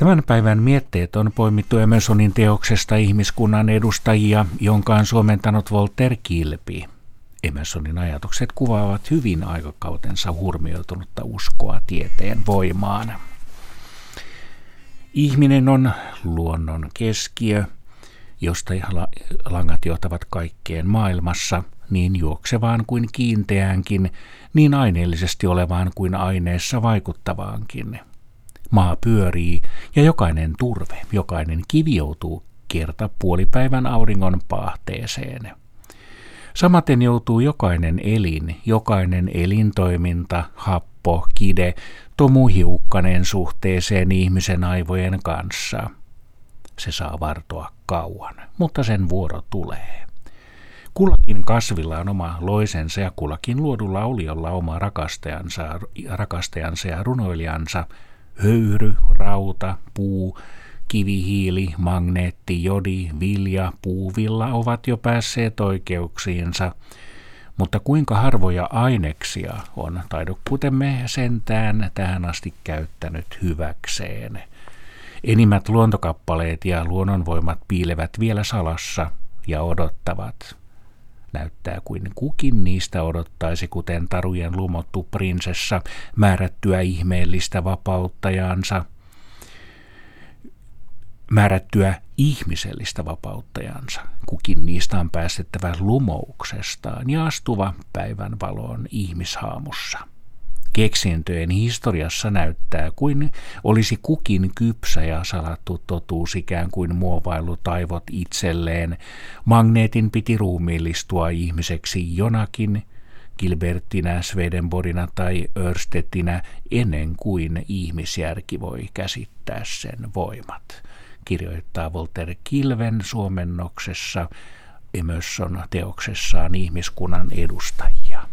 Tämän päivän mietteet on poimittu Emersonin teoksesta ihmiskunnan edustajia, jonka on suomentanut Volter Kilpi. Emersonin ajatukset kuvaavat hyvin aikakautensa hurmioitunutta uskoa tieteen voimaan. Ihminen on luonnon keskiö, josta langat johtavat kaikkeen maailmassa, niin juoksevaan kuin kiinteäänkin, niin aineellisesti olevaan kuin aineessa vaikuttavaankin – Maa pyörii ja jokainen turve, jokainen kivi joutuu kiertä puolipäivän auringon paahteeseen. Samaten joutuu jokainen elin, jokainen elintoiminta, happo, kide, tomuhiukkanen suhteeseen ihmisen aivojen kanssa. Se saa vartoa kauan, mutta sen vuoro tulee. Kullakin kasvilla on oma loisensa ja kullakin luodulla oliolla oma rakastajansa, rakastajansa ja runoilijansa – höyry, rauta, puu, kivihiili, magneetti, jodi, vilja, puuvilla ovat jo päässeet oikeuksiinsa, mutta kuinka harvoja aineksia on taidokkuutemme sentään tähän asti käyttänyt hyväkseen. Enimmät luontokappaleet ja luonnonvoimat piilevät vielä salassa ja odottavat. Näyttää kuin kukin niistä odottaisi, kuten tarujen lumottu prinsessa, määrättyä ihmeellistä vapauttajansa, määrättyä ihmisellistä vapauttajansa. Kukin niistä on päästettävä lumouksestaan ja astuva päivän valoon ihmishaamussa. Keksintöjen historiassa näyttää kuin olisi kukin kypsä ja salattu totuus ikään kuin muovailu taivot itselleen. Magneetin piti ruumiillistua ihmiseksi jonakin, Gilbertinä, Swedenborina tai Örstettinä ennen kuin ihmisjärki voi käsittää sen voimat, kirjoittaa Volter Kilven suomennoksessa Emerson teoksessaan ihmiskunnan edustajia.